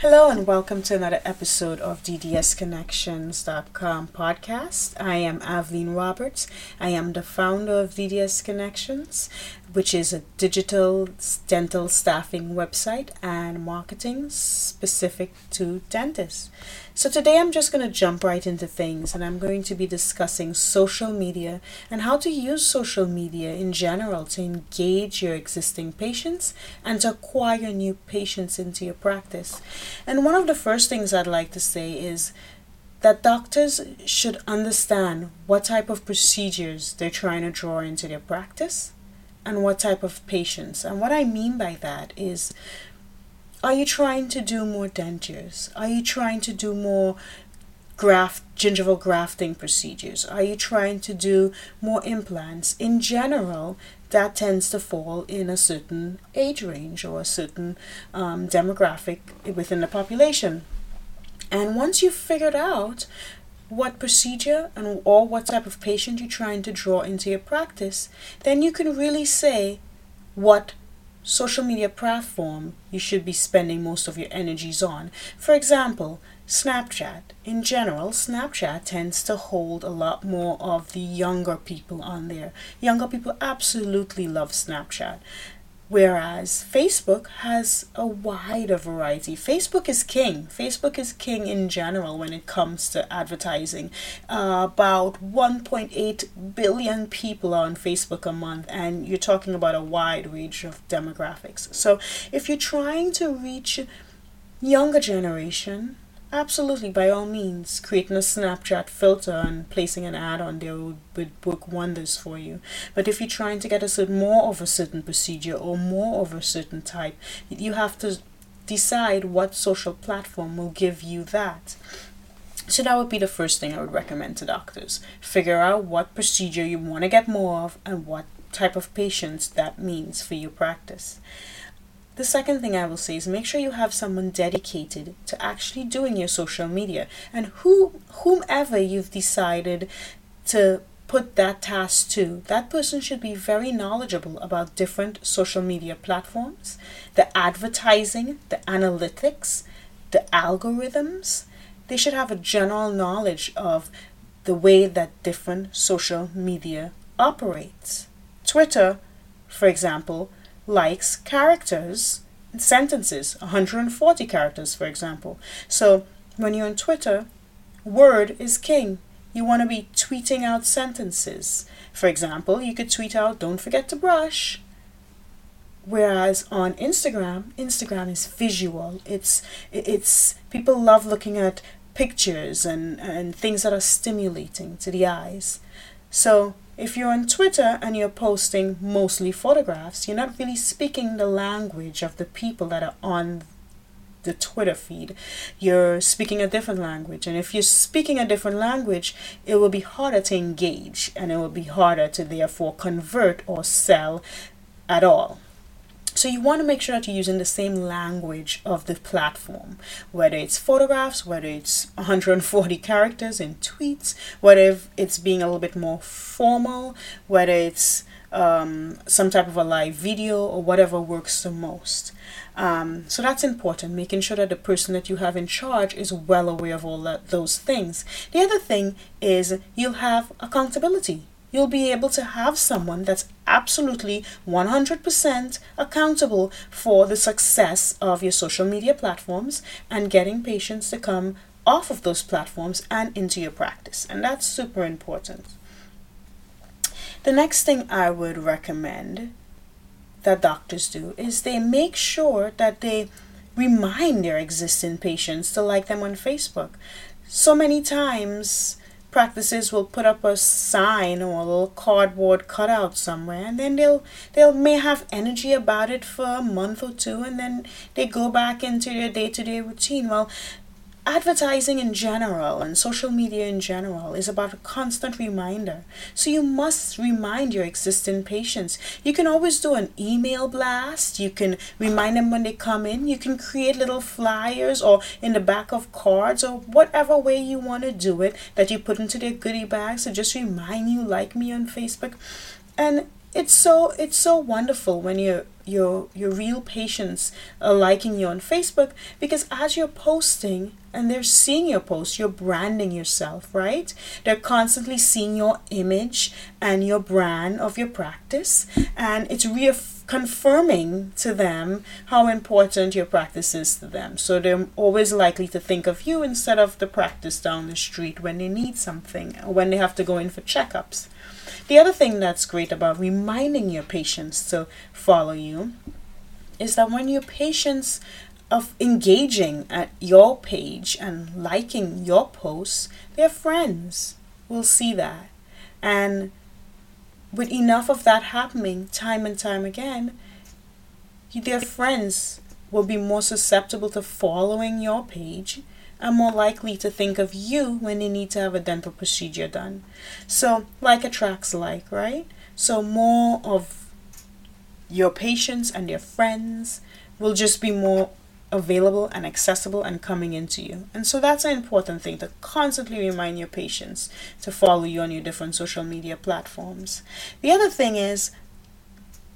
Hello and welcome to another episode of DDSConnections.com podcast. I am Aveline Roberts. I am the founder of DDS Connections, which is a digital dental staffing website and marketing specific to dentists. So today I'm just going to jump right into things and I'm going to be discussing social media and how to use social media in general to engage your existing patients and to acquire new patients into your practice. And one of the first things I'd like to say is that doctors should understand what type of procedures they're trying to draw into their practice and what type of patients. And what I mean by that is are you trying to do more dentures? Are you trying to do more graft gingival grafting procedures? Are you trying to do more implants? In general, that tends to fall in a certain age range or a certain um, demographic within the population. And once you've figured out what procedure and or what type of patient you're trying to draw into your practice, then you can really say what social media platform you should be spending most of your energies on. For example, Snapchat. In general, Snapchat tends to hold a lot more of the younger people on there. Younger people absolutely love Snapchat. Whereas Facebook has a wider variety. Facebook is king. Facebook is king in general when it comes to advertising. Uh, about 1.8 billion people are on Facebook a month, and you're talking about a wide range of demographics. So if you're trying to reach younger generation, Absolutely, by all means, creating a Snapchat filter and placing an ad on there would, would work wonders for you. But if you're trying to get a certain more of a certain procedure or more of a certain type, you have to decide what social platform will give you that. So that would be the first thing I would recommend to doctors. Figure out what procedure you want to get more of and what type of patients that means for your practice. The second thing I will say is make sure you have someone dedicated to actually doing your social media and who whomever you've decided to put that task to, that person should be very knowledgeable about different social media platforms, the advertising, the analytics, the algorithms. They should have a general knowledge of the way that different social media operates. Twitter, for example, likes characters, sentences, 140 characters, for example. So when you're on Twitter, word is king. You want to be tweeting out sentences. For example, you could tweet out, don't forget to brush. Whereas on Instagram, Instagram is visual. It's it's people love looking at pictures and, and things that are stimulating to the eyes. So if you're on Twitter and you're posting mostly photographs, you're not really speaking the language of the people that are on the Twitter feed. You're speaking a different language. And if you're speaking a different language, it will be harder to engage and it will be harder to therefore convert or sell at all. So you want to make sure that you're using the same language of the platform, whether it's photographs, whether it's 140 characters in tweets, whether it's being a little bit more formal, whether it's um, some type of a live video or whatever works the most. Um, so that's important, making sure that the person that you have in charge is well aware of all that, those things. The other thing is you'll have accountability. You'll be able to have someone that's absolutely 100% accountable for the success of your social media platforms and getting patients to come off of those platforms and into your practice. And that's super important. The next thing I would recommend that doctors do is they make sure that they remind their existing patients to like them on Facebook. So many times, practices will put up a sign or a little cardboard cutout somewhere and then they'll they'll may have energy about it for a month or two and then they go back into their day-to-day routine. Well advertising in general and social media in general is about a constant reminder. So you must remind your existing patients. You can always do an email blast. You can remind them when they come in. You can create little flyers or in the back of cards or whatever way you want to do it that you put into their goodie bags to just remind you like me on Facebook. And it's so it's so wonderful when you your your real patients are liking you on Facebook because as you're posting and they're seeing your posts, you're branding yourself, right? They're constantly seeing your image and your brand of your practice, and it's reconfirming to them how important your practice is to them. So they're always likely to think of you instead of the practice down the street when they need something or when they have to go in for checkups. The other thing that's great about reminding your patients to follow you is that when your patients of engaging at your page and liking your posts, their friends will see that. And with enough of that happening time and time again, their friends will be more susceptible to following your page and more likely to think of you when they need to have a dental procedure done. So, like attracts like, right? So, more of your patients and their friends will just be more available and accessible and coming into you. And so that's an important thing to constantly remind your patients to follow you on your different social media platforms. The other thing is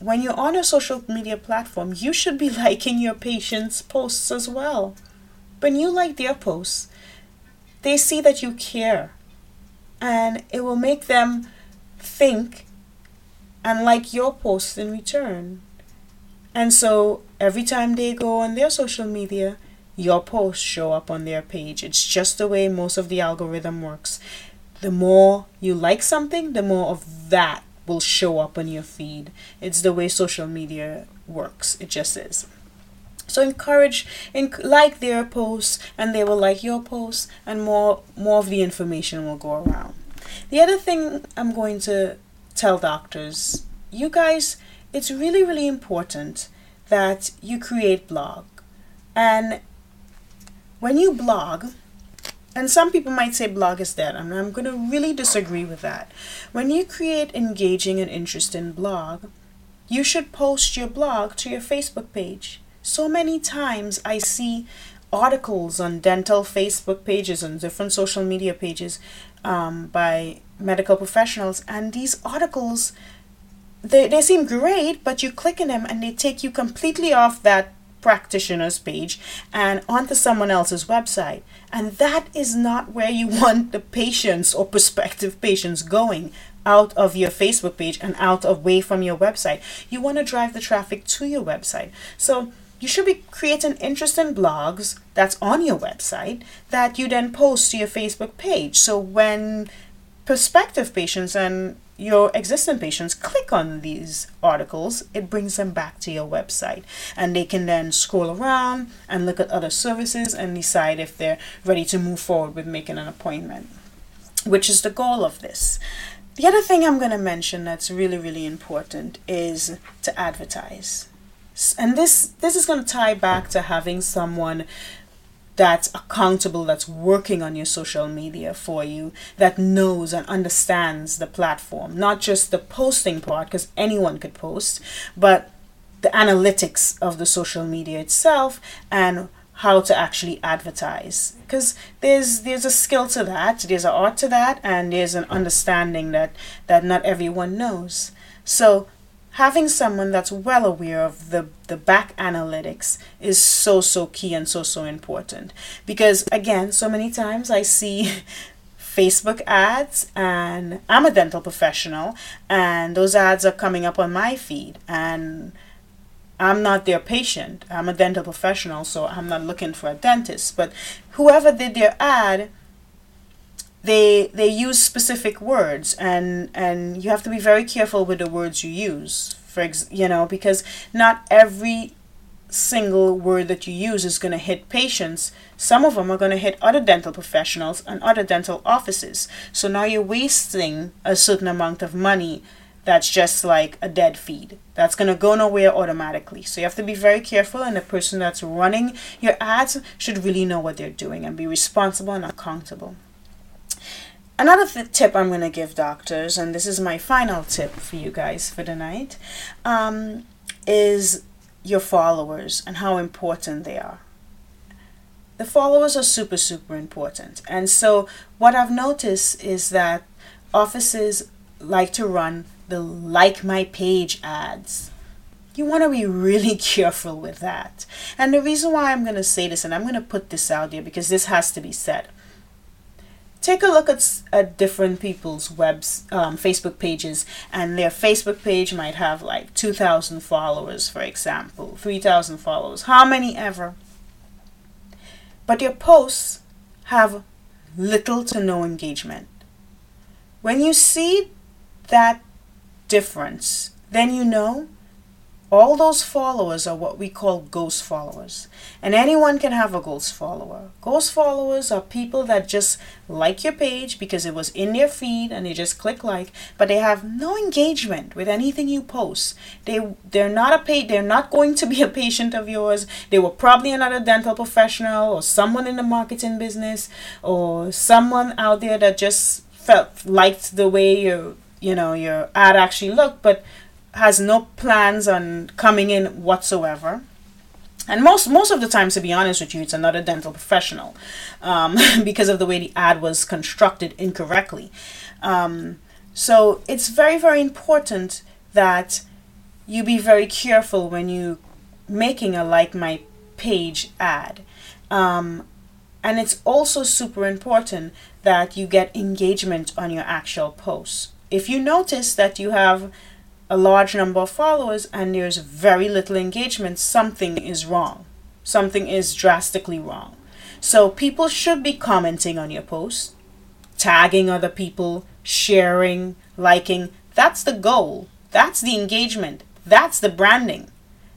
when you're on a social media platform, you should be liking your patients' posts as well. When you like their posts, they see that you care and it will make them think and like your posts in return. And so every time they go on their social media, your posts show up on their page. It's just the way most of the algorithm works. The more you like something, the more of that will show up on your feed. It's the way social media works. It just is. So encourage, and like their posts, and they will like your posts, and more more of the information will go around. The other thing I'm going to tell doctors, you guys, it's really really important that you create blog, and when you blog, and some people might say blog is dead, I'm going to really disagree with that. When you create engaging and interesting blog, you should post your blog to your Facebook page so many times I see articles on dental Facebook pages and different social media pages um, by medical professionals, and these articles they, they seem great, but you click on them and they take you completely off that practitioner's page and onto someone else's website. And that is not where you want the patients or prospective patients going out of your Facebook page and out away from your website. You want to drive the traffic to your website. So you should be creating interesting blogs that's on your website that you then post to your Facebook page. So when prospective patients and your existing patients click on these articles, it brings them back to your website. And they can then scroll around and look at other services and decide if they're ready to move forward with making an appointment, which is the goal of this. The other thing I'm going to mention that's really, really important is to advertise and this this is going to tie back to having someone that's accountable that's working on your social media for you that knows and understands the platform. Not just the posting part because anyone could post but the analytics of the social media itself and how to actually advertise. Because there's there's a skill to that there's an art to that and there's an understanding that that not everyone knows. So having someone that's well aware of the, the back analytics is so, so key and so, so important. Because again, so many times I see Facebook ads and I'm a dental professional and those ads are coming up on my feed and I'm not their patient. I'm a dental professional, so I'm not looking for a dentist. But whoever did their ad they they use specific words and and you have to be very careful with the words you use. For ex- you know because not every single word that you use is going to hit patients. Some of them are going to hit other dental professionals and other dental offices. So now you're wasting a certain amount of money that's just like a dead feed. That's going to go nowhere automatically. So you have to be very careful and the person that's running your ads should really know what they're doing and be responsible and accountable Another th- tip I'm going to give doctors, and this is my final tip for you guys for the night, um, is your followers and how important they are. The followers are super, super important. And so, what I've noticed is that offices like to run the like my page ads You want to be really careful with that. And the reason why I'm going to say this, and I'm going to put this out there because this has to be said. Take a look at, at different people's webs, um, Facebook pages, and their Facebook page might have like 2,000 followers, for example, 3,000 followers, how many ever. But your posts have little to no engagement. When you see that difference, then you know all those followers are what we call ghost followers. And anyone can have a ghost follower. Ghost followers are people that just like your page because it was in their feed and they just click like, but they have no engagement with anything you post. They they're not a pa- they're not going to be a patient of yours. They were probably another dental professional or someone in the marketing business or someone out there that just felt liked the way your you know your ad actually looked, but has no plans on coming in whatsoever. And most most of the time, to be honest with you, it's another dental professional um, because of the way the ad was constructed incorrectly. Um, so it's very very important that you be very careful when you making a like my page ad. Um, and it's also super important that you get engagement on your actual posts. If you notice that you have a large number of followers and there's very little engagement, something is wrong. Something is drastically wrong. So people should be commenting on your posts, tagging other people, sharing, liking. That's the goal. That's the engagement. That's the branding.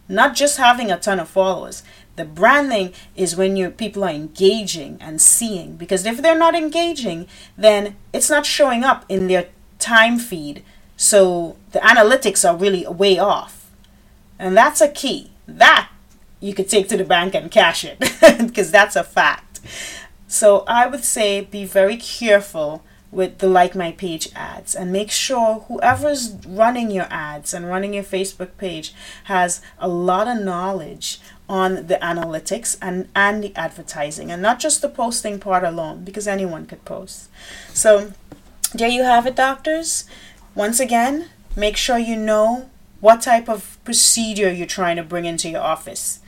Not just having a ton of followers. The branding is when your people are engaging and seeing because if they're not engaging, then it's not showing up in their time feed so the analytics are really way off. And that's a key. That you could take to the bank and cash it because that's a fact. So I would say be very careful with the like my page ads and make sure whoever's running your ads and running your Facebook page has a lot of knowledge on the analytics and and the advertising and not just the posting part alone because anyone could post. So there you have it doctors. Once again, make sure you know what type of procedure you're trying to bring into your office.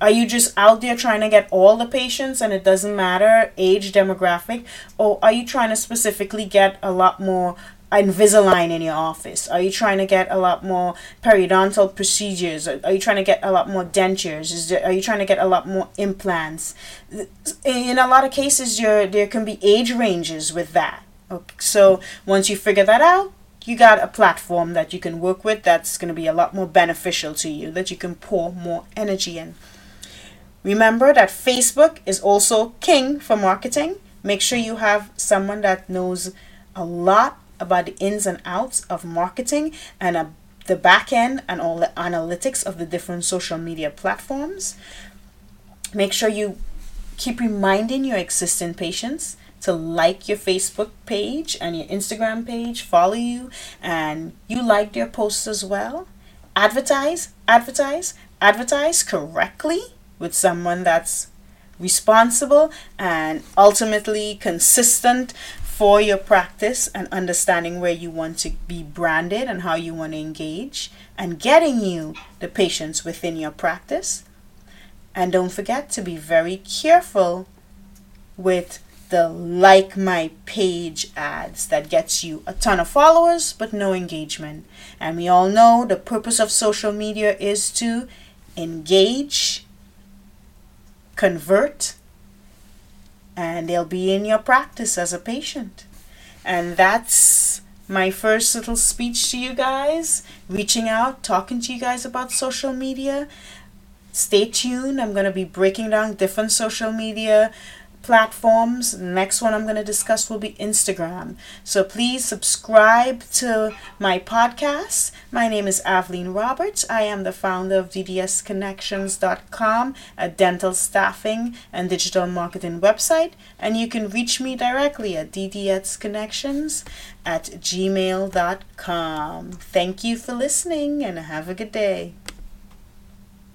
Are you just out there trying to get all the patients and it doesn't matter age, demographic? Or are you trying to specifically get a lot more Invisalign in your office? Are you trying to get a lot more periodontal procedures? Are you trying to get a lot more dentures? Is there, are you trying to get a lot more implants? In a lot of cases, there there can be age ranges with that. Okay, so once you figure that out, you got a platform that you can work with that's going to be a lot more beneficial to you, that you can pour more energy in. Remember that Facebook is also king for marketing. Make sure you have someone that knows a lot about the ins and outs of marketing and a, the back end and all the analytics of the different social media platforms. Make sure you keep reminding your existing patients to like your Facebook page and your Instagram page, follow you, and you like their posts as well. Advertise, advertise, advertise correctly with someone that's responsible and ultimately consistent for your practice and understanding where you want to be branded and how you want to engage and getting you the patients within your practice. And don't forget to be very careful with the like my page ads that gets you a ton of followers but no engagement. And we all know the purpose of social media is to engage, convert, and they'll be in your practice as a patient. And that's my first little speech to you guys, reaching out, talking to you guys about social media. Stay tuned. I'm going to be breaking down different social media platforms. next one I'm going to discuss will be Instagram. So please subscribe to my podcast. My name is Aveline Roberts. I am the founder of DDSconnections.com, a dental staffing and digital marketing website. And you can reach me directly at DDSconnections at gmail.com. Thank you for listening and have a good day.